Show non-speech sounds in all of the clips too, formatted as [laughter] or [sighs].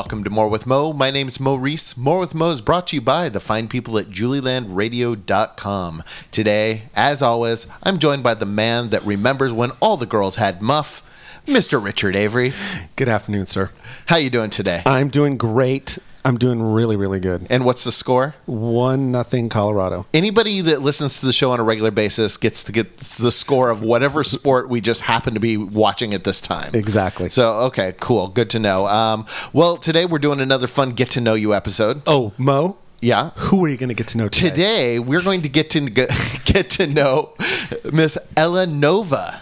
Welcome to More with Mo. My name is Mo Reese. More with Mo is brought to you by the fine people at julielandradio.com. Today, as always, I'm joined by the man that remembers when all the girls had muff, Mr. Richard Avery. Good afternoon, sir. How you doing today? I'm doing great. I'm doing really, really good. And what's the score? One nothing Colorado. Anybody that listens to the show on a regular basis gets to get the score of whatever sport we just happen to be watching at this time. Exactly. So, okay, cool. Good to know. Um, well, today we're doing another fun get to know you episode. Oh, Mo, Yeah. who are you going to get to know today? Today we're going to get to [laughs] get to know Miss Ella Nova.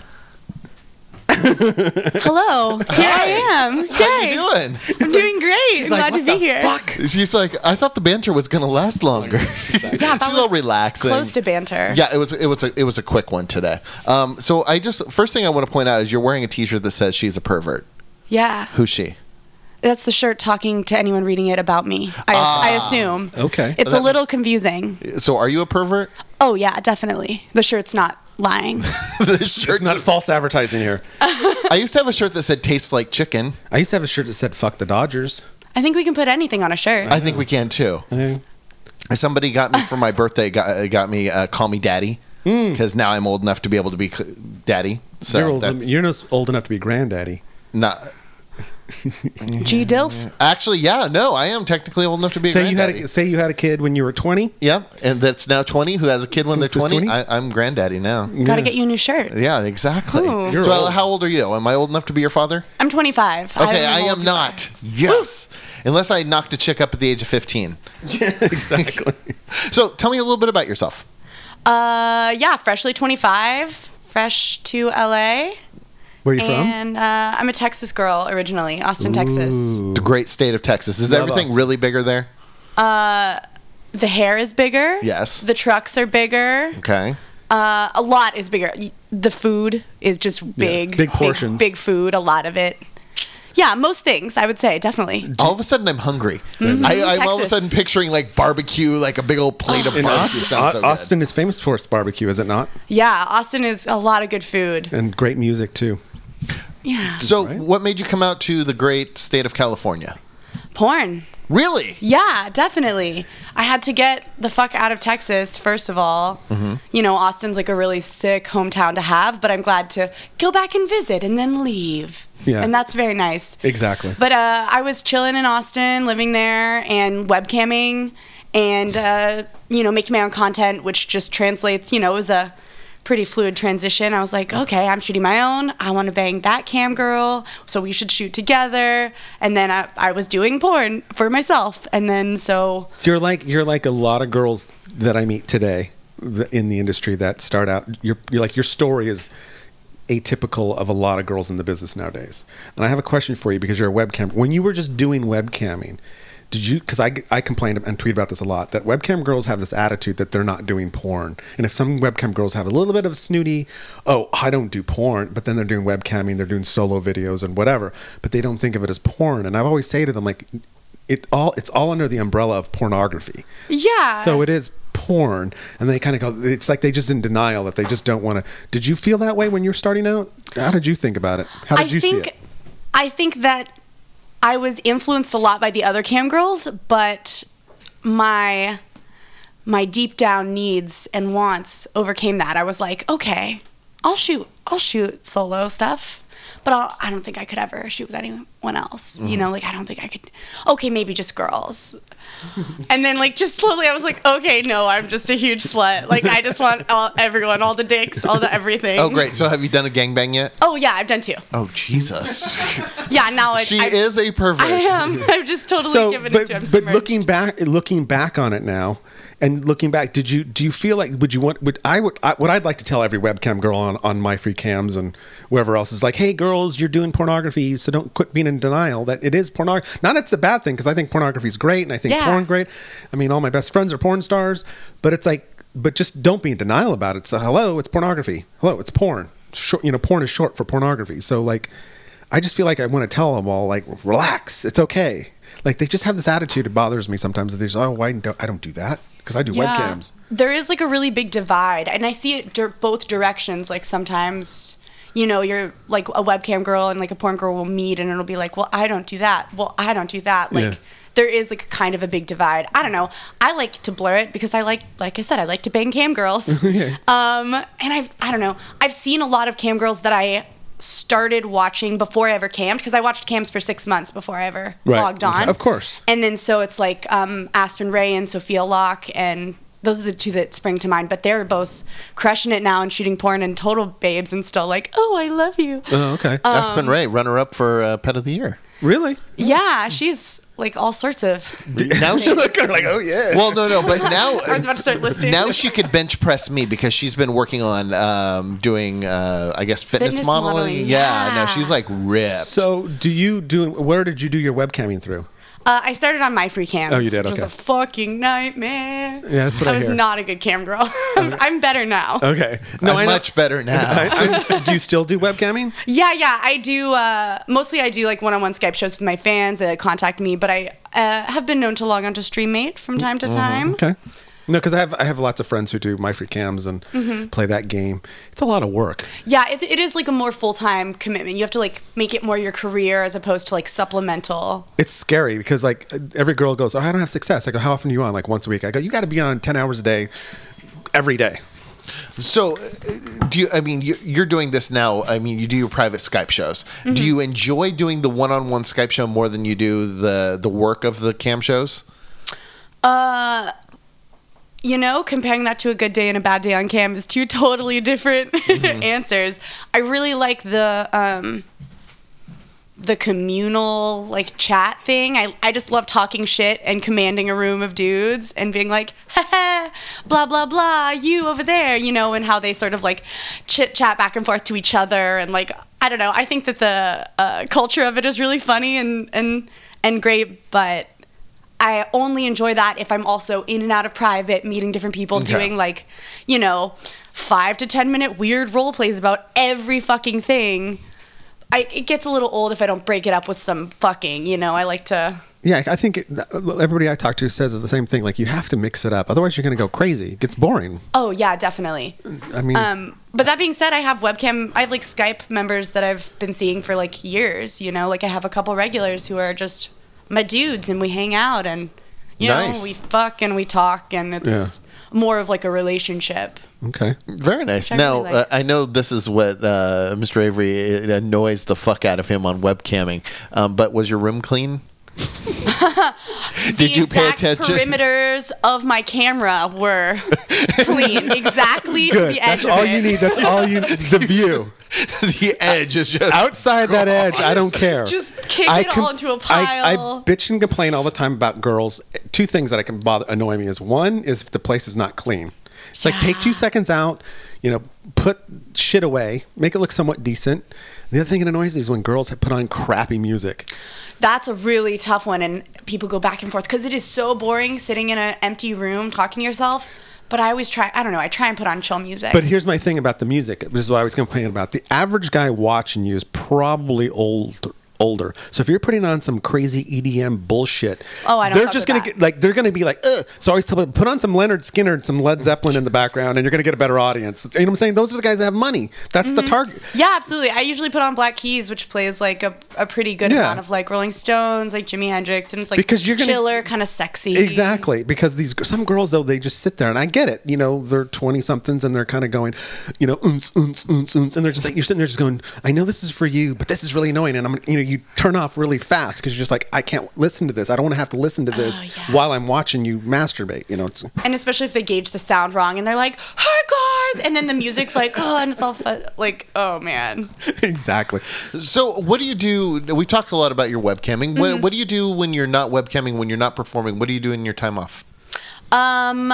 [laughs] Hello, here I am. How Yay! you doing? I'm doing great. I'm glad to be here. Fuck. She's like, I thought the banter was going to last longer. Yeah, [laughs] that She's all was relaxing. Close to banter. Yeah, it was it was a it was a quick one today. Um, so I just first thing I want to point out is you're wearing a T-shirt that says she's a pervert. Yeah. Who's she? That's the shirt talking to anyone reading it about me. I, Ah. I assume. Okay. It's a little confusing. So are you a pervert? Oh yeah, definitely. The shirt's not lying. [laughs] [laughs] the shirt. It's not false advertising here. [laughs] I used to have a shirt that said "tastes like chicken." I used to have a shirt that said "fuck the Dodgers." I think we can put anything on a shirt. I think we can too. Okay. Somebody got me for my birthday. Got got me uh, call me daddy because now I'm old enough to be able to be daddy. So you're, old, that's you're not old enough to be granddaddy. not [laughs] G Dilf. actually. Yeah, no, I am technically old enough to be. a Say you had granddaddy. a, say you had a kid when you were 20. Yeah, and that's now 20. Who has a kid when they're Who's 20? 20? I, I'm granddaddy now. Got to get you a new shirt. Yeah, exactly. Ooh. You're so, old. how old are you? Am I old enough to be your father? I'm 25. Okay, I, am not. Yes. Unless I knocked a chick up at the age of 15. [laughs] exactly. [laughs] So, tell me a little bit about yourself. old you are. Uh, yeah, freshly 25, fresh to LA, Where are you from? and uh, I'm a Texas girl originally, Austin, Texas. The great state of Texas. Is Love everything us. really bigger there? Uh, the hair is bigger. Yes. The trucks are bigger. Okay. Uh, a lot is bigger. Y- The food is just big. big portions. Big, food, a lot of it. Yeah, most things, I would say, definitely. All of a sudden, I'm hungry. I, I'm all of a Texas. sudden picturing like barbecue, like a big old plate of In barbecue. Austin, Sounds so good. Austin is famous for its barbecue, is it not? Yeah, Austin is a lot of good food. And great music too. Yeah. So, Right. what made you come out to the great state of California? Porn. Really? Yeah, definitely. I had to get the fuck out of Texas, first of all. Mm-hmm. You know, Austin's like a really sick hometown to have, but I'm glad to go back and visit and then leave. Yeah. And that's very nice. Exactly. But uh, I was chilling in Austin, living there, and webcamming, and uh, you know, making my own content, which just translates. You know, it was a pretty fluid transition. I was like, okay, I'm shooting my own. I want to bang that cam girl, so we should shoot together. And then I, I was doing porn for myself, and then so So you're like you're like a lot of girls that I meet today in the industry that start out. You're, you're like your story is atypical of a lot of girls in the business nowadays. And I have a question for you because you're a webcam. When you were just doing webcamming, did you? Because I, I complained and tweet about this a lot that webcam girls have this attitude that they're not doing porn. And if some webcam girls have a little bit of snooty, oh, I don't do porn, but then they're doing webcamming, they're doing solo videos and whatever, but they don't think of it as porn. And i've always say to them like, it all it's all under the umbrella of pornography. yeah. So it is porn, and they kind of go. It's like they just in denial that they just don't want to. Did you feel that way when you were starting out? How did you think about it? How did I you think, see it? I think that I was influenced a lot by the other cam girls, but my my deep down needs and wants overcame that. I was like, okay, I'll shoot, I'll shoot solo stuff, but I'll, I don't think I could ever shoot with anyone else. You mm-hmm. know, like I don't think I could. Okay, maybe just girls. [laughs] and then like just slowly, I was like, okay, no, I'm just a huge slut. Like I just want all, everyone, all the dicks, all the everything. Oh, great. So, have you done a gangbang yet? Oh yeah, I've done two. Oh, Jesus. [laughs] Yeah, now I, she I, is a pervert. I am. I'm just totally So, giving but it to him. but looking back, looking back on it now, and looking back, did you do you feel like would you want would I would I, what I'd like to tell every webcam girl on on MyFreeCams and wherever else is like, hey girls, you're doing pornography, so don't quit being in denial that it is pornography. Not that it's a bad thing because I think pornography is great and I think Yeah. porn great. I mean, all my best friends are porn stars, but it's like, but just don't be in denial about it. So hello, it's pornography. Hello, it's porn. Short, you know, porn is short for pornography. So like, I just feel like I want to tell them all like, relax, it's okay. Like they just have this attitude. It bothers me sometimes. That they just, oh, why don't I don't do that because I do webcams. There is like a really big divide, and I see it dir- both directions. Like sometimes, you know, you're like a webcam girl and like a porn girl will meet and it'll be like, well, I don't do that. Well, I don't do that. Like, Yeah. there is like kind of a big divide. I don't know. I like to blur it because I like, like I said, I like to bang cam girls. [laughs] yeah. um, and I've, I don't know. I've seen a lot of cam girls that I started watching before I ever cammed because I watched cams for six months before I ever Right. logged on. Okay. Of course. And then so it's like um, Aspen Rae and Sophia Locke and those are the two that spring to mind. But they're both crushing it now and shooting porn and total babes and still like, oh, I love you. Oh, okay. Um, Aspen Rae, runner up for uh, Pet of the Year. Really? Yeah, she's like all sorts of. Now she Look at her like, oh yeah. Well, no, no, but [laughs] now I was about to start listing. now she could bench press me because she's been working on um, doing, uh, I guess, fitness, Fitness modeling. modeling, Yeah, no, yeah. she's like ripped. So, do you do? Where did you do your webcamming through? Uh, I started on MyFreeCams. Oh, you did? Which was a fucking nightmare. Yeah, that's what I I was hear. not a good cam girl. [laughs] I'm, I'm better now. Okay. No, I'm I much better [laughs] now. I, I, do you still do webcamming? Yeah, yeah, I do. Uh, mostly, I do like one-on-one Skype shows with my fans that contact me. But I uh, have been known to log on to Streamate from time to time. Okay. No, because I have I have lots of friends who do MyFreeCams and Mm-hmm. play that game. It's a lot of work. Yeah, it, it is like a more full-time commitment. You have to like make it more your career as opposed to like supplemental. It's scary because like every girl goes, "Oh, I don't have success." I go, "How often are you on?" Like once a week. I go, "You got to be on ten hours a day, every day." So, uh, do you? I mean, you- you're doing this now. I mean, you do your private Skype shows. Mm-hmm. Do you enjoy doing the one-on-one Skype show more than you do the the work of the cam shows? Uh, you know, comparing that to a good day and a bad day on cam is two [laughs] totally different [laughs] answers. I really like the um the communal like chat thing. I I just love talking shit and commanding a room of dudes and being like, "Ha blah blah blah, you over there," you know, and how they sort of like chit chat back and forth to each other and like I don't know. I think that the uh, culture of it is really funny and and and great, but I only enjoy that if I'm also in and out of private, meeting different people, doing like, you know, five to ten minute weird role plays about every fucking thing. I, it gets a little old if I don't break it up with some fucking, you know. I like to. Yeah, I think it, everybody I talk to says the same thing. Like you have to mix it up, otherwise you're going to go crazy. It gets boring. Oh yeah, definitely. I mean, Um, but that being said, I have webcam. I have like Skype members that I've been seeing for like years. You know, like I have a couple regulars who are just my dudes, and we hang out, and you Nice. know, we fuck and we talk, and it's more of like a relationship. okay. Very nice. I now, really like. uh, I know this is what uh, Mr. Avery it annoys the fuck out of him on webcamming. Um, but was your room clean? [laughs] Did the you pay exact attention? Perimeters of my camera were [laughs] clean, exactly to the edge That's of all it. you need. That's all you. [laughs] The view the edge is just outside that edge, I don't care. Just kick I it com- all into a I, I pile. I bitch and complain all the time about girls. Two things that I can bother annoy me is one is if the place is not clean. It's like take two seconds out, you know, put shit away, make it look somewhat decent. The other thing that annoys me is when girls put on crappy music. That's a really tough one, and people go back and forth because it is so boring sitting in an empty room talking to yourself. But I always try. I don't know. I try and put on chill music. But here's my thing about the music. This is what I was complaining about. The average guy watching you is probably old older. So if you're putting on some crazy EDM bullshit, Oh, I don't they're just gonna that. get like they're gonna be like, Ugh. so I always tell them put on some Lynyrd Skynyrd and some Led Zeppelin in the background, and you're gonna get a better audience. You know what I'm saying? Those are the guys that have money. That's Mm-hmm. the target. yeah, absolutely. I usually put on Black Keys, which plays like a, a pretty good Yeah. amount of like Rolling Stones, like Jimi Hendrix, and it's like Because you're gonna- chiller, kind of sexy. Exactly, because these some girls though they just sit there, and I get it. You know, they're twenty somethings, and they're kind of going, you know, unce, unce, unce, unce, and they're just like you're sitting there just going, I know this is for you, but this is really annoying, and I'm, you know, you turn off really fast because you're just like, I can't listen to this. I don't want to have to listen to this Oh, yeah. while I'm watching you masturbate. You know, it's And especially if they gauge the sound wrong and they're like, "Hi guys," and then the music's like, "Oh," and it's all fu- like, "Oh man." [laughs] exactly. So, what do you do? We talked a lot about your webcamming. Mm-hmm. What, what do you do when you're not webcamming? When you're not performing? What do you do in your time off? Um,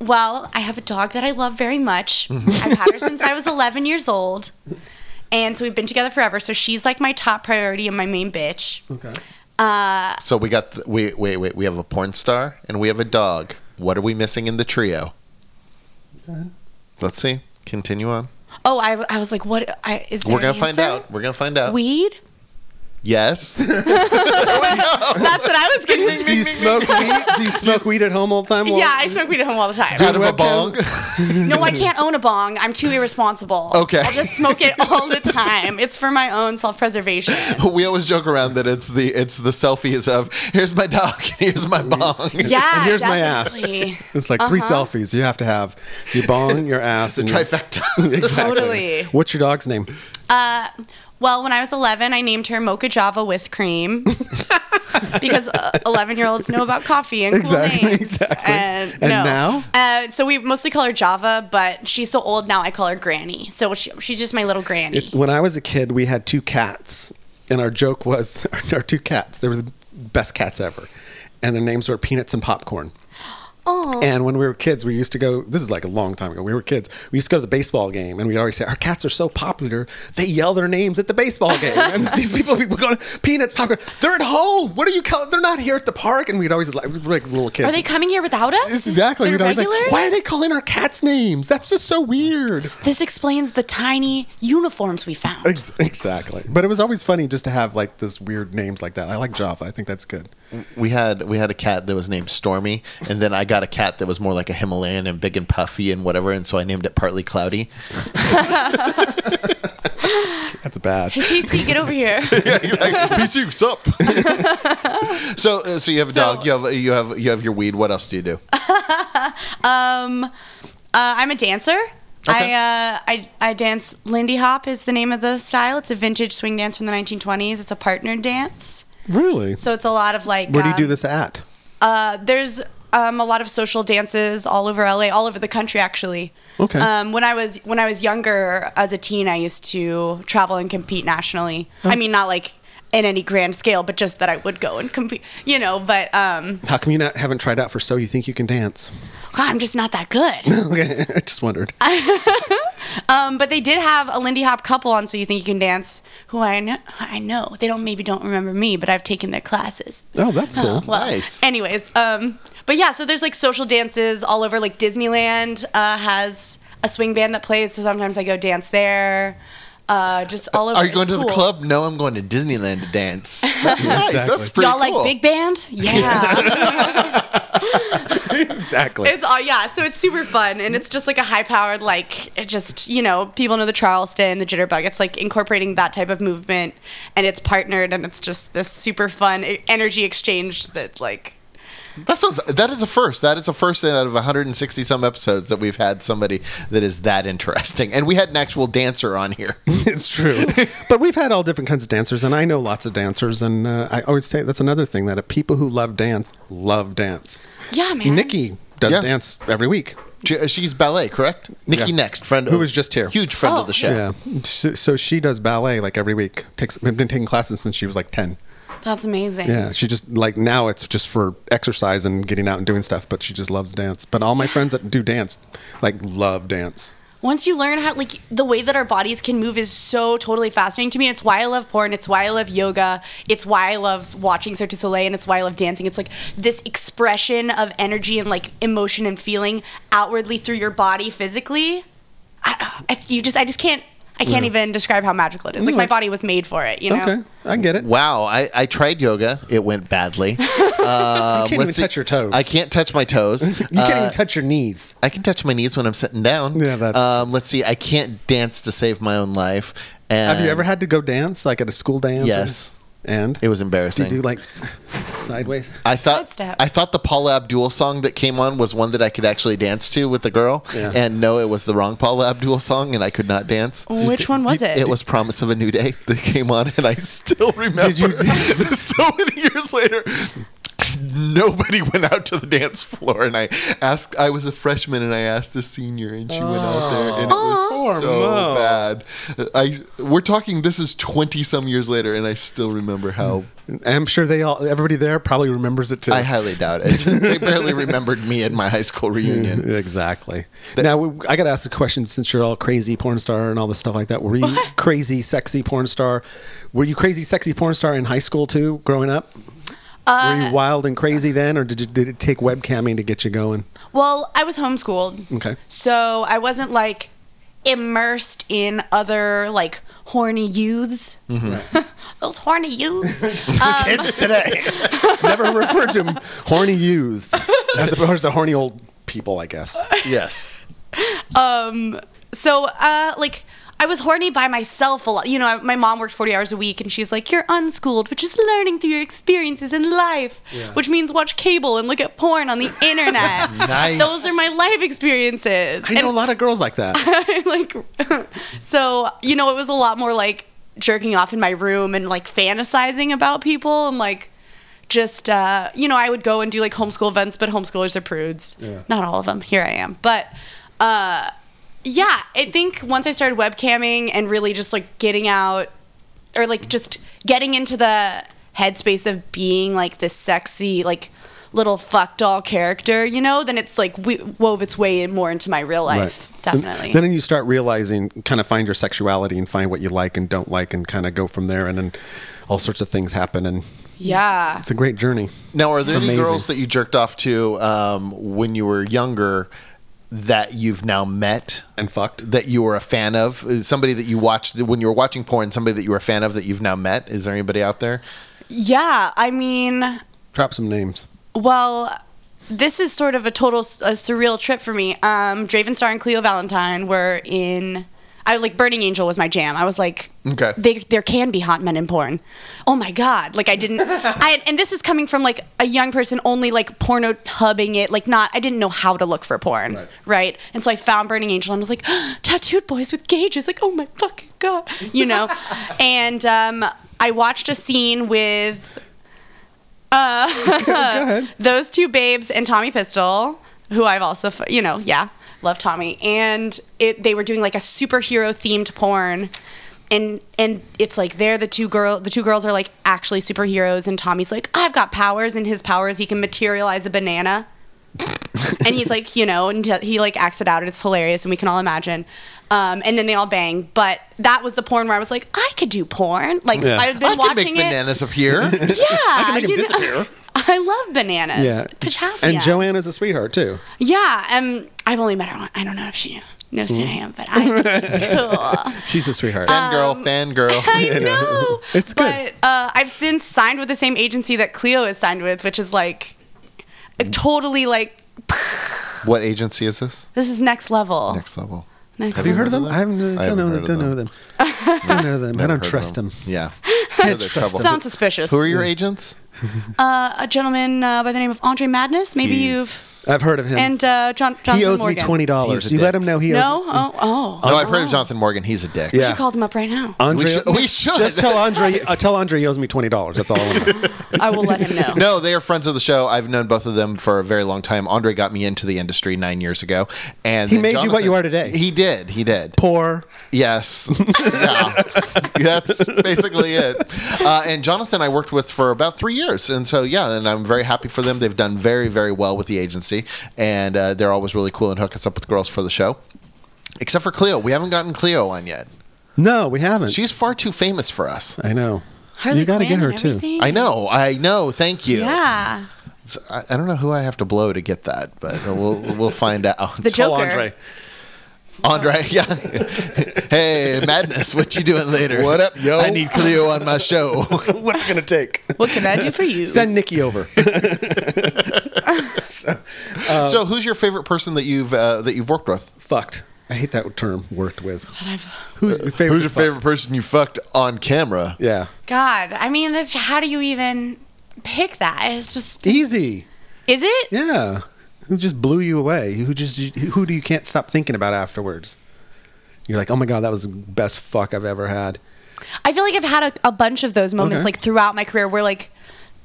well, I have a dog that I love very much. I've had her since I was 11 years old. And so we've been together forever. So she's like my top priority and my main bitch. Okay. Uh, So we got the, we wait wait we have a porn star and we have a dog. What are we missing in the trio? Let's see. Continue on. oh, I, I was like, what? I, is there We're gonna an find answer? out. We're gonna find out. Weed? Yes. [laughs] [laughs] That's what I was getting to Do you smoke weed? [laughs] Do you smoke weed at home all the time? Yeah, I smoke weed at home all the time. Out of a webcam? bong. No, I can't own a bong. I'm too irresponsible. Okay. I'll just smoke it all the time. It's for my own self-preservation. we always joke around that it's the it's the selfies of here's my dog here's my bong. Yeah. And here's my ass. It's like three Uh-huh. selfies. You have to have your bong, your ass, The and your- trifecta. Exactly. Totally. What's your dog's name? Uh, well, when I was 11, I named her Mocha Java with cream. [laughs] because 11 year olds know about coffee and cool Exactly, names. [laughs] exactly. And, And no. now? Uh, so we mostly call her Java, but she's so old now I call her Granny. So she, she's just my little Granny. It's when I was a kid, we had two cats, and our joke was [laughs] our two cats. They were the best cats ever, and their names were Peanuts and Popcorn. Oh. And when we were kids, we used to go. This is like a long time ago. We were kids. We used to go to the baseball game, and we'd always say, "Our cats are so popular, they yell their names at the baseball game." And [laughs] these people, people going, "Peanuts, popcorn, they're at home. What are you? Call- they're not here at the park." And we'd always like, we were like little kids. Are they coming here without us? Exactly. They're We'd always like. Why are they calling our cats names? That's just so weird. This explains the tiny uniforms we found. Ex- Exactly. But it was always funny just to have like this weird names like that. I like Java. I think that's good. we had we had a cat that was named Stormy, and then I got a cat that was more like a Himalayan and big and puffy and whatever, and so I named it Partly Cloudy. [laughs] That's bad. Casey, get over here. [laughs] yeah, exactly. Me too. Sup? so, uh, so you have a So- dog. You have you have you have your weed. What else do you do? [laughs] Um, uh, I'm a dancer. Okay. I, uh, I I dance. Lindy Hop is the name of the style. It's a vintage swing dance from the 1920s. It's a partnered dance. Really? So it's a lot of like. Where do you um, do this at? Uh, there's um, a lot of social dances all over LA, all over the country actually. Okay. Um, when I was when I was younger, as a teen, I used to travel and compete nationally. I mean, not like in any grand scale, but just that I would go and compete. You know, but um, How come you not haven't tried out for So You Think You Can Dance? God, I'm just not that good. [laughs] okay, I [laughs] just wondered. [laughs] Um, but they did have a Lindy Hop couple on So You Think You Can Dance, who I know. I know they don't maybe don't remember me, but I've taken their classes. Oh, that's cool. Well, Nice. Anyways, um, but yeah, so there's like social dances all over. Like Disneyland uh, has a swing band that plays, so sometimes I go dance there. Uh, just all over. Are you going It's to the cool. club? No, I'm going to Disneyland to dance. [laughs] That's nice. Exactly. That's pretty Y'all cool. like big band? Yeah. [laughs] exactly. it's all yeah. So it's super fun, and it's just like a high powered like it just you know people know the Charleston, the jitterbug. It's like incorporating that type of movement, and it's partnered, and it's just this super fun energy exchange that like That sounds. That is a first. That is a first out of 160 some episodes that we've had somebody that is that interesting, and we had an actual dancer on here. [laughs] it's true. but we've had all different kinds of dancers, and I know lots of dancers, and uh, I always say that's another thing that uh, people who love dance love dance. yeah, man. Nikki does Yeah. dance every week. She's ballet, correct? Nikki Yeah. Next, friend Who was just here. huge friend Oh. of the show. Yeah. So, so she does ballet like every week. Takes been taking classes since she was like ten. That's amazing. Yeah, she just like now it's just for exercise and getting out and doing stuff, but she just loves dance. But all my friends that do dance like love dance. once you learn how like the way that our bodies can move is so totally fascinating to me it's why i love porn it's why i love yoga it's why i love watching cirque du soleil and it's why i love dancing it's like this expression of energy and like emotion and feeling outwardly through your body physically I, I, you just i just can't i can't even describe how magical it is like my body was made for it you know Okay, I get it. Wow, I, I tried yoga. It went badly. [laughs] Uh, You can't even touch your toes. I can't touch my toes. [laughs] You can't Uh, even touch your knees. I can touch my knees when I'm sitting down. Yeah, that's- Um, let's see. I can't dance to save my own life. And Have you ever had to go dance like at a school dance? Yes. And It was do you do like sideways? I thought Sidestep. I thought the Paula Abdul song that came on was one that I could actually dance to with the girl, Yeah. and no, it was the wrong Paula Abdul song, and I could not dance. which one was it It was "Promise of a New Day" that came on, and I still remember. Did you- [laughs] [laughs] so many years later, nobody [laughs] went out to the dance floor, and I asked. I was a freshman, and I asked a senior, and she went out there, and it oh. was Poor so Mo. bad. I we're talking. This is twenty some years later, and I still remember how. I'm sure they all, everybody there probably remembers it too. I highly doubt it. [laughs] they barely remembered me at my high school reunion. [laughs] Exactly. now I got to ask a question since you're all crazy porn star and all this stuff like that. Were you crazy sexy porn star? Were you crazy sexy porn star in high school too, growing up? Uh, Were you wild and crazy then, or did you, did it take webcamming to get you going? well i was homeschooled Okay. So I wasn't like immersed in other like horny youths. [laughs] Those horny youths. [laughs] Um, Kids today [laughs] never refer to them horny youths as opposed to horny old people, I guess. Yes. Um. so uh like I was horny by myself a lot. You know, I, my mom worked 40 hours a week and she's like, You're unschooled, which is learning through your experiences in life, yeah. which means watch cable and look at porn on the [laughs] internet. Nice. Those are my life experiences. I know a lot of girls like that. [laughs] like so you know it was a lot more like jerking off in my room and like fantasizing about people and like just uh you know i would go and do like homeschool events but homeschoolers are prudes Yeah. not all of them here i am but uh yeah i think once i started webcamming and really just like getting out or like just getting into the headspace of being like this sexy like little fuck doll character you know then it's like we- wove its way more into my real life definitely Then, then you start realizing, kind of find your sexuality and find what you like and don't like, and kind of go from there. And then all sorts of things happen, and yeah it's a great journey. Now, are there It's any amazing. girls that you jerked off to um, when you were younger that you've now met? And fucked. That you were a fan of somebody that you watched when you were watching porn, somebody that you were a fan of that you've now met. Is there anybody out there? Yeah, I mean, Drop some names. well, this is sort of a total s- a surreal trip for me. Um, Draven Star and Cleo Valentine were in. I like Burning Angel was my jam. I was like, Okay. they, there can be hot men in porn. Oh my god! Like I didn't. [laughs] I and this is coming from like a young person only like porno hubbing it. Like not. I didn't know how to look for porn. Right. Right. And so I found Burning Angel and I was like, [gasps] tattooed boys with gauges. Like oh my fucking god, you know. [laughs] and um, I watched a scene with uh, [laughs] those two babes and Tommy Pistol, who I've also, you know, yeah, love Tommy, and it they were doing like a superhero themed porn. And and it's like they're the two girl the two girls are like actually superheroes and Tommy's like I've got powers and his powers he can materialize a banana and he's like you know and he like acts it out and it's hilarious and we can all imagine um, and then they all bang but that was the porn where I was like I could do porn like Yeah. I've been I can watching make it bananas appear. [laughs] yeah, I can make 'em you know, disappear. [laughs] I love bananas. Yeah. potassium. And Joanna's a sweetheart too. Yeah, um, I've only met her. One. I don't know if she knows who I am, but I think she's cool. She's a sweetheart. fangirl, fangirl. [laughs] I [laughs] know. It's good. But uh, I've since signed with the same agency that Cleo is signed with, which is like totally like [sighs] What agency is this? this is next level. Next level. Next Have you heard of them? them? I haven't. I don't haven't know. heard them. of Don't know them. don't know them. I don't trust them. Yeah. Can't trust trouble. Sounds suspicious. Who are your agents? [laughs] uh, a gentleman uh, by the name of Andre Madness. Maybe He's- you've I've heard of him. and uh, John. Jonathan he owes Morgan. me twenty dollars. He's a You let dick. him know he owes. No. Oh. Oh. No, I've heard of. Jonathan Morgan. He's a dick. We Yeah. should call them up right now. Andre, We should- we should. Just tell Andre. [laughs] Uh, tell Andre he owes me twenty dollars. That's all I want to [laughs] know. I will let him know. No, they are friends of the show. I've known both of them for a very long time. Andre got me into the industry nine years ago, and He then made you what you are today. He did. He did. Poor. Yes. yeah. That's basically it. Uh, and Jonathan, I worked with for about three years. And so, yeah, and I'm very happy for them. They've done very, very well with the agency. And uh, they're always really cool and hook us up with girls for the show. Except for Cleo. We haven't gotten Cleo on yet. No, we haven't. She's far too famous for us. I know. Harley you got to get her too. I know. I know. Thank you. Yeah. I, I don't know who I have to blow to get that, but we'll we'll find [laughs] out. The Tell Joker. Andre. Andre, [laughs] yeah. hey, Madness, what you doing later? What up, yo? I need Cleo on my show. [laughs] What's it gonna take? What can I do for you? Send Nikki over. [laughs] so, who's your favorite person that you've uh, that you've worked with? Fucked. I hate that term. Worked with. But I've- Who's your favorite? Who's your fuck? favorite person you fucked on camera? Yeah. God, I mean, that's, how do you even pick that? It's just, Easy. is it? Yeah. Who just blew you away? Who just who do you can't stop thinking about afterwards? You're like, oh my god, that was the best fuck I've ever had. I feel like I've had a, a bunch of those moments Okay. like throughout my career where like,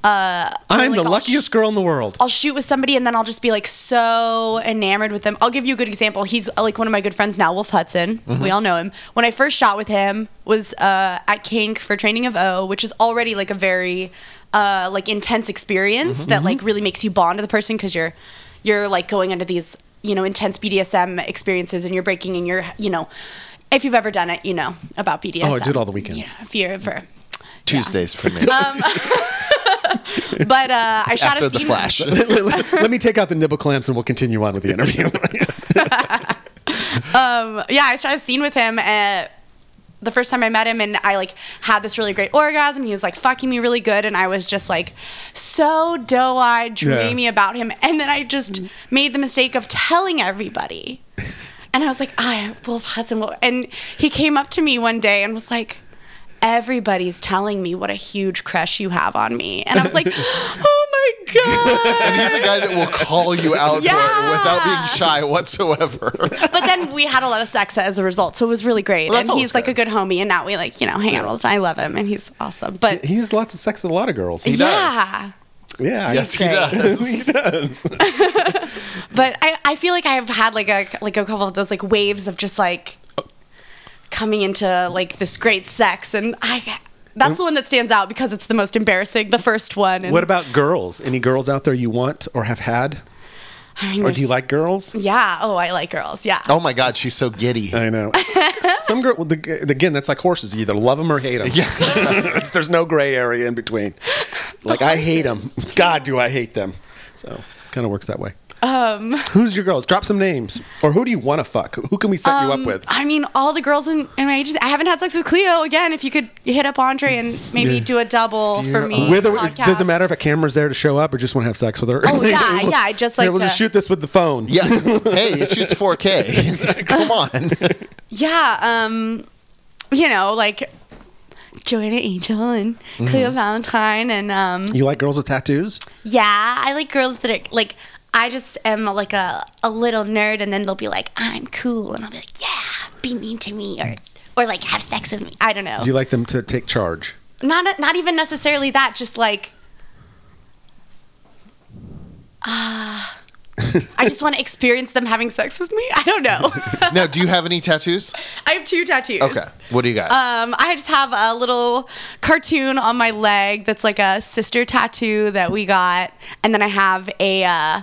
uh, I'm like, the luckiest girl in the world. I'll shoot with somebody and then I'll just be like so enamored with them. I'll give you a good example. He's uh, like one of my good friends now, Wolf Hudson. Mm-hmm. We all know him. When I first shot with him was uh, at Kink for training of O, which is already like a very uh, like intense experience Mm-hmm. that like really makes you bond to the person because you're you're like going into these you know intense BDSM experiences and you're breaking and you're you know if you've ever done it you know about BDSM. Oh, I do it all the weekends. Yeah, if you're ever. Tuesdays for me. [laughs] But uh, I shot After a the scene- flash. [laughs] let, let- let me take out the nibble clamps and we'll continue on with the interview. [laughs] um, yeah, I shot a scene with him at the first time I met him, and I like had this really great orgasm. He was like fucking me really good, and I was just like so doe-eyed, Yeah. dreamy about him. And then I just made the mistake of telling everybody, and I was like, I Wolf Hudson, and he came up to me one day and was like. Everybody's telling me what a huge crush you have on me. And I was like, oh [laughs] my God. And he's the guy that will call you out for it without being shy whatsoever. but then we had a lot of sex as a result, so it was really great. Well, and always he's like good. a good homie, and now we like you know hang out all the time. I love him, and he's awesome. But He has lots of sex with a lot of girls. He does. yeah, yeah, yes, [laughs] he does. he does. [laughs] but I, I feel like I've had like a like a couple of those like waves of just like coming into like this great sex, and I that's the one that stands out because it's the most embarrassing. The first one. And, What about girls? Any girls out there you want or have had? I mean, Or do you like girls? Yeah. Oh, I like girls. Yeah. Oh my God, she's so giddy. I know. [laughs] Some girl, the, again, that's like horses. You either love them or hate them. Yeah. [laughs] There's no gray area in between. Like I hate them. God, do I hate them. So kind of works that way. Um, Who's your girls? Drop some names. Or who do you want to fuck? Who can we set you up with? I mean, all the girls in, in my agency. I haven't had sex with Cleo again. If you could hit up Andre and maybe do a double for me. With or podcast. does it matter if a camera's there to show up or just want to have sex with her? Oh, yeah, [laughs] yeah, I just Here, like we'll to- just shoot this with the phone. Yeah. [laughs] Hey, it shoots 4K. [laughs] Come on. Yeah, um, you know, like Joanna Angel and Mm-hmm. Cleo Valentine, and um, You like girls with tattoos? yeah, I like girls that are like. I just am like a, a little nerd, and then they'll be like, "I'm cool," and I'll be like, "Yeah, be mean to me," or or like have sex with me. I don't know. Do you like them to take charge? not not even necessarily that. Just like, ah. [laughs] I just want to experience them having sex with me. I don't know. [laughs] Now, do you have any tattoos? [laughs] I have two tattoos. Okay. What do you got? Um, I just have a little cartoon on my leg that's like a sister tattoo that we got, and then I have a uh,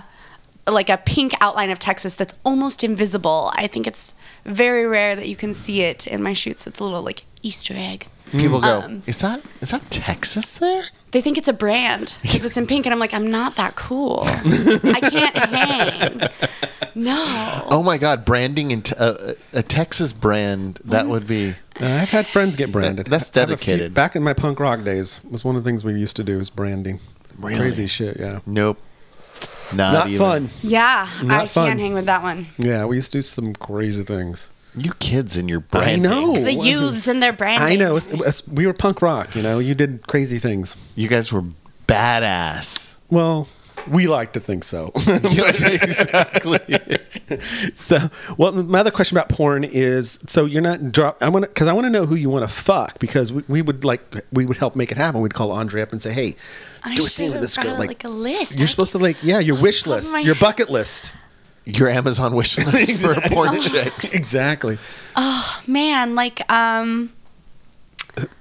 like a pink outline of Texas that's almost invisible. I think it's very rare that you can see it in my shoots. It's a little like Easter egg. People go, um, is that is that Texas there? They think it's a brand because it's in pink, and I'm like, I'm not that cool. [laughs] I can't hang. No. Oh my God, branding in t- uh, a Texas brand that would be. Uh, I've had friends get branded. that's I have a few- dedicated. back in my punk rock days, was one of the things we used to do is branding. Really? Crazy shit, yeah. Nope. Not, Not even. fun. Yeah, Not I fun. can't hang with that one. Yeah, we used to do some crazy things. You kids and your I branding. know. The [laughs] youths and their branding. I know. It's- it's- we were punk rock, you know. You did crazy things. You guys were badass. Well, we like to think so. [laughs] [laughs] exactly. [laughs] so, well, my other question about porn is: so you're not drop? I want because I want to know who you want to fuck because we, we would like we would help make it happen. We'd call Andre up and say, "Hey, I do a scene with this girl." Like, like a list. you're I supposed to like, yeah, your wish top of list, my your bucket list. Your Amazon wish list for porn chicks. Exactly. Oh man like um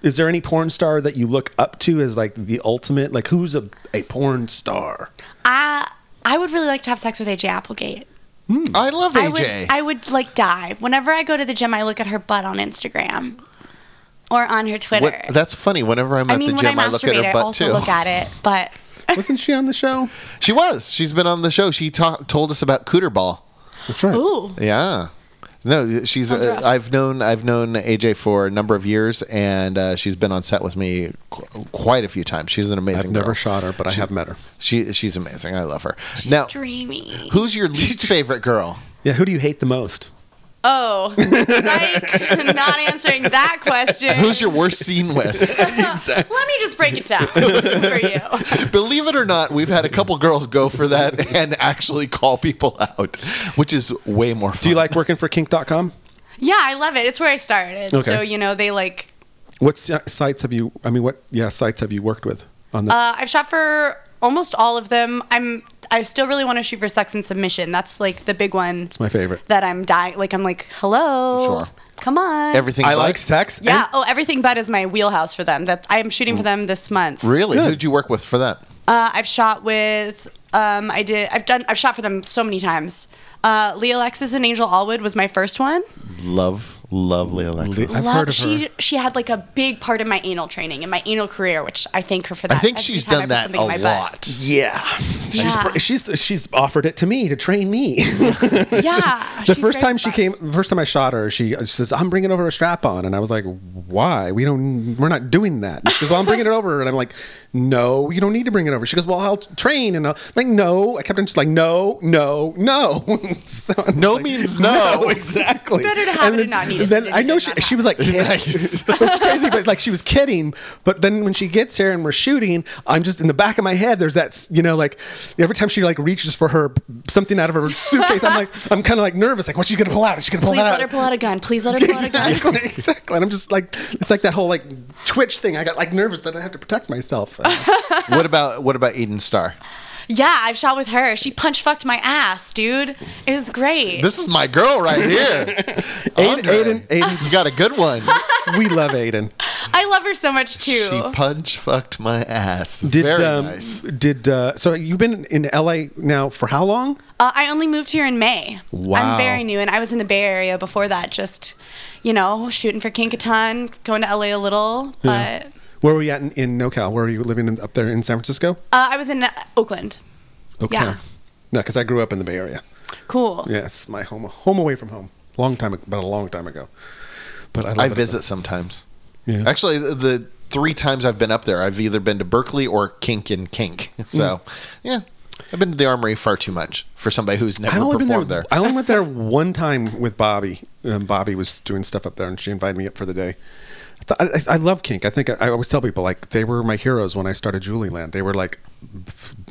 Is there any porn star that you look up to as like the ultimate? Like, who's a, a porn star? i i would really like to have sex with aj applegate hmm. I love I AJ. would, I would like die whenever i go to the gym i look at her butt on instagram or on her twitter What- that's funny. Whenever I'm at mean the gym, i I, look at masturbate her i butt also too. look at it but [laughs] Wasn't she on the show? She was. She's been on the show. She ta- told us about Cooter Ball. That's right. ooh Yeah. No, she's. Uh. I've known I've known AJ for a number of years, and uh, she's been on set with me qu- quite a few times. She's an amazing. I've never girl. shot her, but I have met her. She she's amazing. I love her. now, dreamy who's your least [laughs] favorite girl? Yeah, who do you hate the most? Oh [laughs] psych not answering that question Who's your worst scene with? [laughs] exactly. let me just break it down for you Believe it or not, we've had a couple girls go for that and actually call people out, which is way more fun. Do you like working for kink.com? yeah i love it it's where i started Okay. so you know they like What sites have you? I mean, what yeah sites have you worked with on the? Uh, I've shot for almost all of them. I'm. I still really want to shoot for Sex and Submission. That's like the big one it's my favorite. that I'm dying. Like I'm like, hello, Sure. come on. Everything I but? like sex. Yeah. and- Oh, Everything Butt is my wheelhouse for them. That I am shooting for them this month. Really? Good. Who'd you work with for that? Uh, I've shot with. Um, I did. I've done. I've shot for them so many times. Uh, Leah Alexis and Angel Allwood was my first one. Love Lovely Alexis. I've Love- heard of she her. she had like a big part of my anal training and my anal career, which I thank her for that. I think every she's done that something a in my butt. lot. Yeah. She's, Yeah. she's she's offered it to me to train me. [laughs] Yeah. [laughs] the she's first time she came, the first time I shot her, she, she says, "I'm bringing over a strap on," and I was like, "Why? We don't. We're not doing that." She goes, "Well, I'm bringing it over," and I'm like, "No, you don't need to bring it over." She goes, "Well, I'll train," and I'm like, "No." I kept on just like, "No, no, no." [laughs] so No like, means [laughs] no. exactly. Better to have and it and not need it Then I know she, she was like, [laughs] kidding. Nice. it's crazy, but like she was kidding. But then when she gets here and we're shooting, I'm just in the back of my head. There's that, you know, like every time she like reaches for her something out of her suitcase, I'm like, I'm kind of like nervous. Like, what's she gonna pull out? Is she gonna pull out. Please that let her out? pull out a gun. Please let her pull out a gun. Exactly, exactly. And I'm just like, it's like that whole like twitch thing. I got like nervous that I have to protect myself. [laughs] What about what about Aiden Starr? Yeah, I've shot with her. She punch fucked my ass, dude. It was great. This is my girl right here. [laughs] Aiden, Andre. Aiden, Aiden, you got a good one. [laughs] we love Aiden. I love her so much too. She punch fucked my ass. Did Very um, nice. did uh, so? You've been in LA now for how long? Uh, I only moved here in May. Wow. I'm very new, and I was in the Bay Area before that, just, you know, shooting for Kink a ton, going to LA a little. But Where were you at in, in NoCal? Where were you living in, up there in San Francisco? uh, I was in uh, Oakland. Okay. Yeah. No, because I grew up in the Bay Area. Cool. Yes, my home, home away from home. Long time, ag- about a long time ago. But I, love I it. visit sometimes. Yeah. Actually, the, the three times I've been up there, I've either been to Berkeley or Kink and Kink. [laughs] So, yeah, I've been to the Armory far too much for somebody who's never I've only been there, performed there. I only went there [laughs] one time with Bobby. Um, Bobby was doing stuff up there, and she invited me up for the day. I, I, love kink. I think I, I always tell people like they were my heroes when I started Julie Land. They were like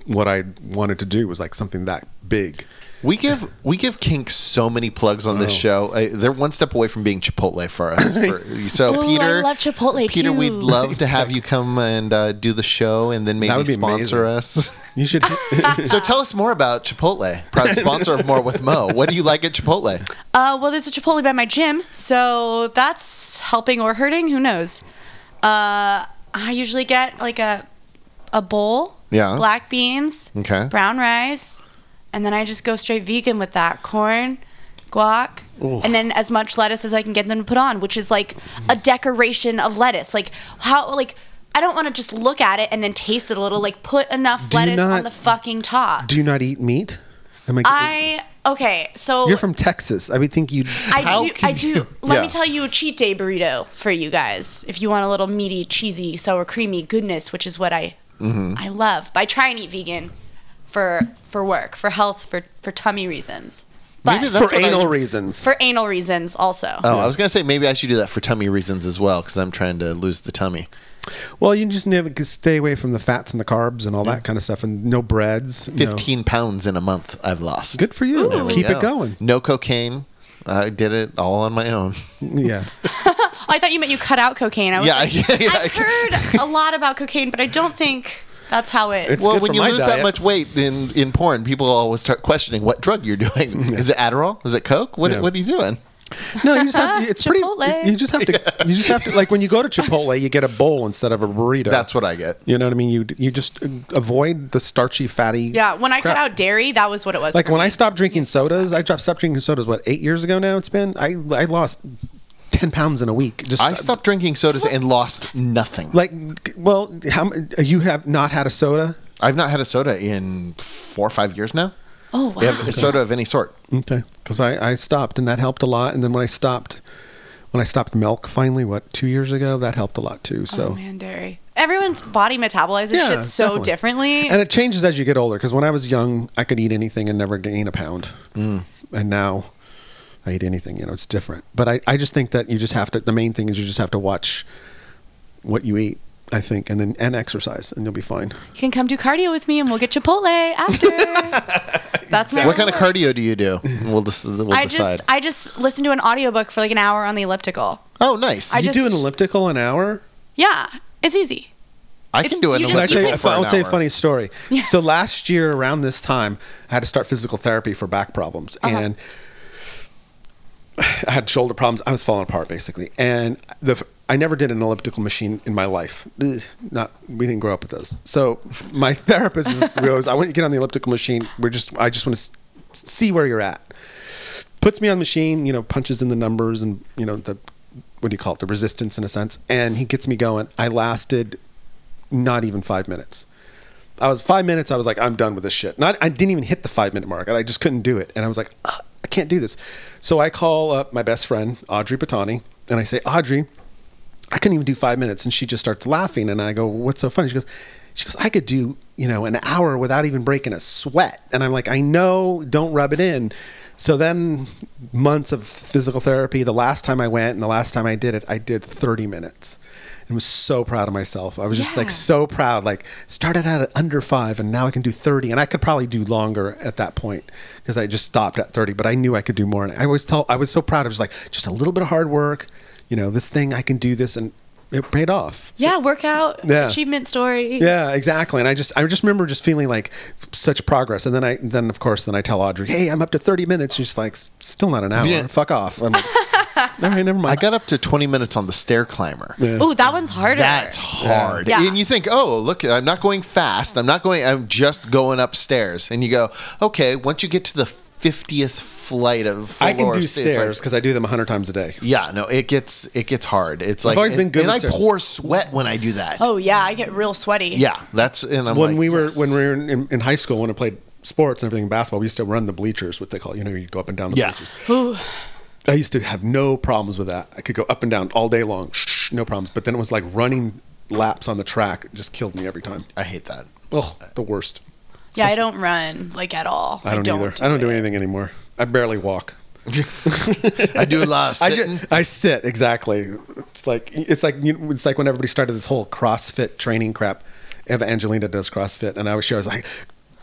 what I wanted to do was like something that big. We give we give Kink so many plugs on this Oh. show. I, they're one step away from being Chipotle for us. [laughs] For- so Ooh, I Peter, love Chipotle, Peter, too. we'd love to have you come and uh, do the show, and then maybe would be sponsor amazing. us. You should. [laughs] [laughs] so tell us more about Chipotle, proud sponsor of More with Mo. What do you like at Chipotle? Uh, well, there's a Chipotle by my gym, so that's helping or hurting. Who knows? Uh, I usually get like a a bowl, Yeah. black beans, Okay. brown rice, and then I just go straight vegan with that corn, guac, and then as much lettuce as I can get them to put on, which is like a decoration of lettuce. Like how like. I don't want to just look at it and then taste it a little. Like, put enough Do lettuce not- on the fucking top. do you not eat meat? Am I, I okay, so You're from Texas. I would think you. I How do. I do. you- Let Yeah. me tell you a cheat day burrito for you guys. If you want a little meaty, cheesy, sour creamy goodness, which is what I Mm-hmm. I love. But I try and eat vegan for for work, for health, for for tummy reasons. But Maybe that's for what I- anal reasons. for anal reasons also. Oh, I was gonna say maybe I should do that for tummy reasons as well because I'm trying to lose the tummy. well, you just need to stay away from the fats and the carbs and all that kind of stuff, and no breads. no- Fifteen pounds in a month I've lost. Good for you. There we Keep go. it going. No cocaine. I did it all on my own. Yeah. [laughs] Oh, I thought you meant you cut out cocaine. I was Yeah, like, [laughs] yeah, yeah. I've heard a lot about cocaine, but I don't think that's how it. It's well, good when for you my lose that much weight in, in porn, people always start questioning what drug you're doing. [laughs] Is it Adderall? Is it Coke? What, Yeah. what are you doing? No, you just have. [laughs] It's pretty. Chipotle. You just have to. [laughs] You just have to. Like when you go to Chipotle, you get a bowl instead of a burrito. That's what I get. You know what I mean? You you just avoid the starchy, fatty. yeah, when I crap. cut out dairy, that was what it was. Like for when me. I stopped drinking sodas, I dropped stopped drinking sodas. What eight years ago now? It's been. I I lost ten pounds in a week. Just I stopped drinking sodas and lost nothing. Like, well, how you have not had a soda? I've not had a soda in four or five years now. Oh wow. I have a soda of any sort. Okay, because I I stopped and that helped a lot. And then when I stopped, when I stopped milk finally, what two years ago, that helped a lot too. So. Oh man, dairy. Everyone's body metabolizes Yeah, shit so definitely. differently. and it changes as you get older. Because when I was young, I could eat anything and never gain a pound, Mm. and now I eat anything. You know, it's different. But I, I just think that you just have to. The main thing is you just have to watch what you eat. I think, and then and exercise, and you'll be fine. you can come do cardio with me, and we'll get Chipotle after. [laughs] That's my What kind of cardio do you do? We'll, dis- we'll I decide. just I just listen to an audiobook for like an hour on the elliptical. oh, nice. I I, you just- do an elliptical an hour. Yeah, it's easy. I can do an just- I'll tell you, elliptical I'll tell you a funny story. Yeah. So last year around this time, I had to start physical therapy for back problems, Uh-huh. and [sighs] I had shoulder problems. I was falling apart basically, and the I never did an elliptical machine in my life. Ugh, Not we didn't grow up with those. So [laughs] my therapist is, goes, "I want you to get on the elliptical machine. We're just I just want to see where you're at." puts me on the machine, you know, punches in the numbers and you know the what do you call it, the resistance in a sense, and he gets me going. I lasted not even five minutes. I was five minutes. I was like, I'm done with this shit. Not, I didn't even hit the five minute mark. I just couldn't do it, and I was like, "Ugh, I can't do this. So I call up my best friend Audrey Patani, and I say, Audrey, I couldn't even do five minutes, and she just starts laughing, and I go, What's so funny? She goes, She goes, I could do you know an hour without even breaking a sweat, and I'm like, I know, don't rub it in. So then, months of physical therapy. The last time I went, and the last time I did it, I did 30 minutes. And was so proud of myself. I was just like so proud. Like started out at under five, and now I can do 30, and I could probably do longer at that point because I just stopped at 30. But I knew I could do more, and I always tell I was so proud. I was like, just a little bit of hard work. You know, this thing I can do this, and it paid off. Yeah, workout, Yeah. achievement story. Yeah, exactly. And I just I just remember just feeling like such progress. And then I then of course then I tell Audrey, hey, I'm up to 30 minutes. She's like, still not an hour. Yeah. Fuck off. I'm like, [laughs] all right, never mind. I got up to 20 minutes on the stair climber. Yeah. Ooh, that one's harder. That's hard. Yeah. And you think, oh, look, I'm not going fast. I'm not going, I'm just going upstairs. And you go, okay, once you get to the 50th flight of I can do stairs because I do them 100 times a day. yeah, no, it gets it gets hard. It's like always been good and with I stairs. pour sweat when I do that. Oh yeah, I get real sweaty. yeah, that's and I'm when like, we were yes. when we were in, in high school when I played sports and everything basketball, we used to run the bleachers, what they call you know you go up and down the Yeah. bleachers. Ooh. I used to have no problems with that. I could go up and down all day long, shh, no problems. But then it was like running laps on the track it just killed me every time. I hate that. Oh, the worst. Yeah, I don't run like at all. I don't, either. I don't do it. anything anymore. I barely walk. [laughs] I do a lot of [laughs] I, sitting. just, I sit exactly. It's like it's like you know, it's like when everybody started this whole CrossFit training crap. Eva Angelina does CrossFit, and I was sure I was like,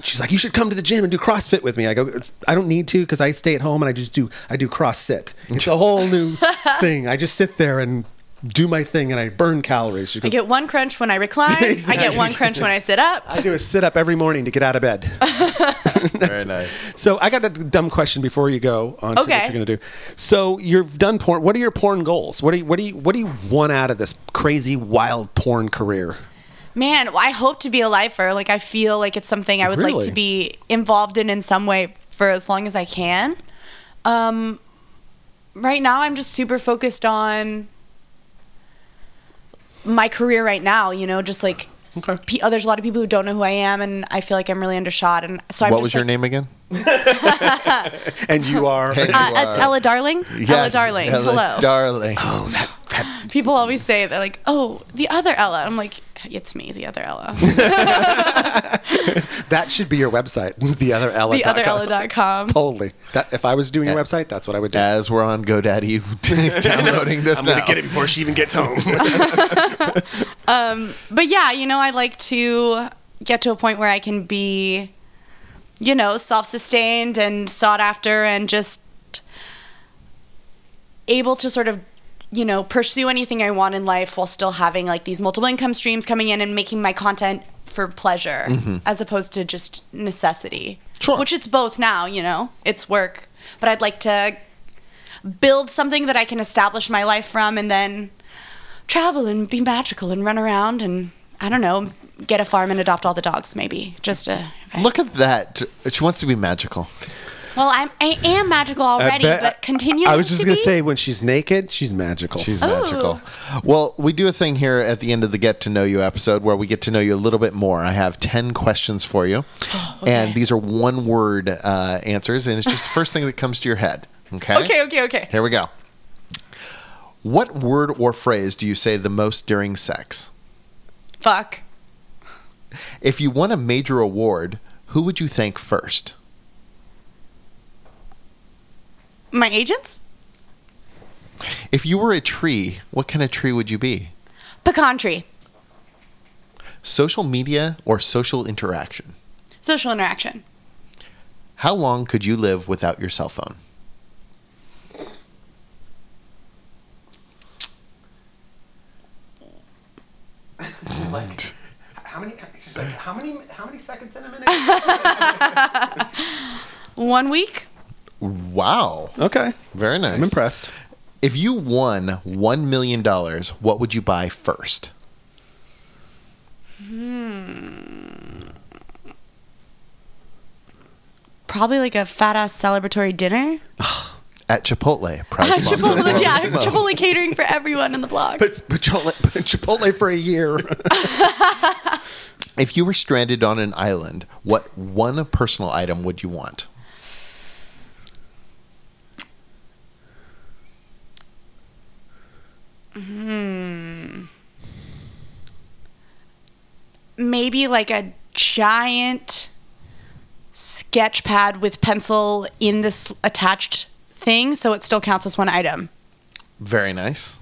she's like, you should come to the gym and do CrossFit with me. I go, it's, I don't need to because I stay at home and I just do I do cross sit. It's a whole new [laughs] thing. I just sit there and do my thing and I burn calories. She I get one crunch when I recline. I get one crunch when I sit up. I do a sit up every morning to get out of bed. [laughs] Very nice. So I got a dumb question before you go on to what you're going to do. So you've done porn. What are your porn goals? What do you what do you what do you want out of this crazy wild porn career? Man, well, I hope to be a lifer. Like I feel like it's something I would like to be involved in in some way for as long as I can. Um, right now, I'm just super focused on my career right now. You know, just like Okay. pe- oh, there's a lot of people who don't know who I am, and I feel like I'm really undershot. And so I'm what just was your name again? [laughs] And you are Hey. Uh, that's Ella Darling. Ella Darling. Ella Hello. Darling. oh that that People always say they're like, "Oh, the other Ella." I'm like, "It's me, the other Ella." [laughs] that should be your website. [laughs] The other Ella. the other Ella.com. Totally. That if I was doing your Yeah. website, that's what I would do. As we're on GoDaddy [laughs] downloading this I'm gonna get it before she even gets home. Um, but yeah, you know, I'd like to get to a point where I can be, you know, self sustained and sought after and just able to sort of, you know, pursue anything I want in life while still having like these multiple income streams coming in and making my content for pleasure mm-hmm. as opposed to just necessity. Sure. Which it's both now, you know, it's work. But I'd like to build something that I can establish my life from and then travel and be magical and run around and I don't know, get a farm and adopt all the dogs maybe. Just to Look at that. She wants to be magical. Well, I'm I am magical already, bet- but continue. I was just to gonna be? say when she's naked, she's magical. She's magical. Well, we do a thing here at the end of the Get to Know You episode where we get to know you a little bit more. I have 10 questions for you, [gasps] and these are one word uh, answers, and it's just the first thing that comes to your head. Okay? Okay, okay, okay. Here we go. What word or phrase do you say the most during sex? Fuck. If you won a major award, who would you thank first? My agents? If you were a tree, what kind of tree would you be? Pecan tree. Social media or social interaction? Social interaction. How long could you live without your cell phone? She's like, how many? She's like, how many? How many seconds in a minute? [laughs] [laughs] One week? Wow. okay, Very nice. I'm impressed. If you won $1 million, what would you buy first? Hmm. Probably like a fat ass celebratory dinner. [sighs] At Chipotle. Proud sponsor of Chipotle, yeah. [laughs] Chipotle catering for everyone in the blog. But Chipotle, Chipotle for a year. [laughs] If you were stranded on an island, what one personal item would you want? Maybe like a giant sketch pad with pencil in this attached thing, so it still counts as one item. Very nice.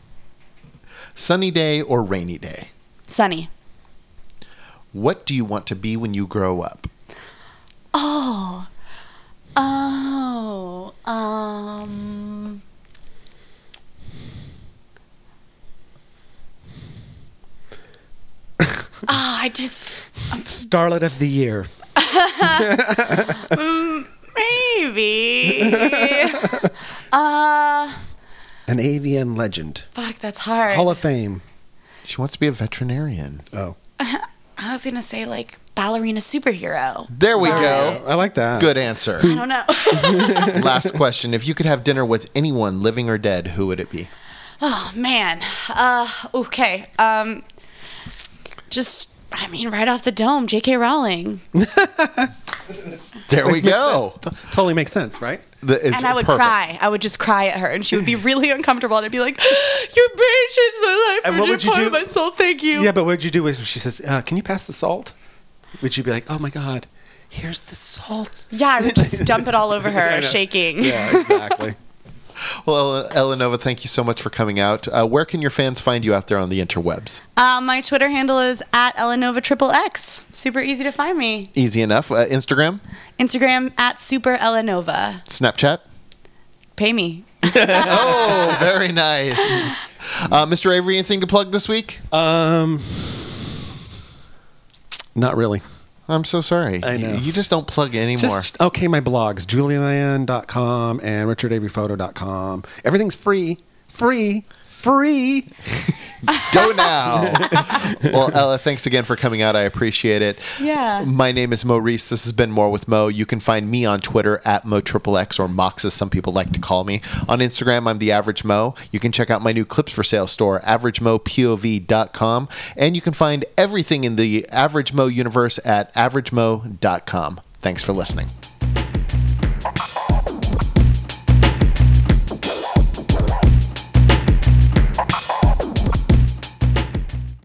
Sunny day or rainy day? Sunny. What do you want to be when you grow up? Oh. Oh. Um. Ah, I just Starlet of the year. [laughs] maybe. [laughs] uh, An AVN legend. fuck, that's hard. Hall of Fame. She wants to be a veterinarian. Oh. [laughs] I was gonna say like ballerina superhero. There we go. I like that. Good answer. I don't know. Last question. If you could have dinner with anyone, living or dead, who would it be? oh man. Uh, okay. Um, just I mean, right off the dome, J.K. Rowling. There we Makes go. T- totally makes sense, right? The- it's and I would perfect. cry. I would just cry at her, and she would be really uncomfortable. And I'd be like, "Your brain changed my life. And And what would you part do- of my soul. Thank you." Yeah, but what would you do if she says, uh, "Can you pass the salt?" Would you be like, "Oh my God, here's the salt"? Yeah, I would just dump it all over [laughs] her, know. shaking. Yeah, exactly. [laughs] Well, Elanova, thank you so much for coming out. Uh, where can your fans find you out there on the interwebs? Um, my Twitter handle is at Elanova Triple X. Super easy to find me. Easy enough. Uh, Instagram, Instagram at Super Elanova. Snapchat. Pay me. [laughs] Oh, very nice. Uh, Mr. Avery, anything to plug this week? Um, not really. I'm so sorry. I know. You, you just don't plug anymore. Just okay. My blogs, julian.com and richardaveryphoto.com. Everything's free, free, free. [laughs] Go now. well, Ella, thanks again for coming out. I appreciate it. Yeah. My name is Mo Reese. This has been More with Mo. You can find me on Twitter at MoXXX or Mox, as some people like to call me. On Instagram, I'm the Average Mo. You can check out my new clips for sale store, AverageMoPOV.com. And you can find everything in the Average Mo universe at AverageMo.com. Thanks for listening.